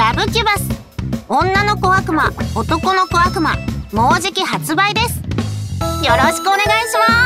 ラブキュバス。女の子悪魔男の子悪魔もうじき発売です。よろしくお願いします。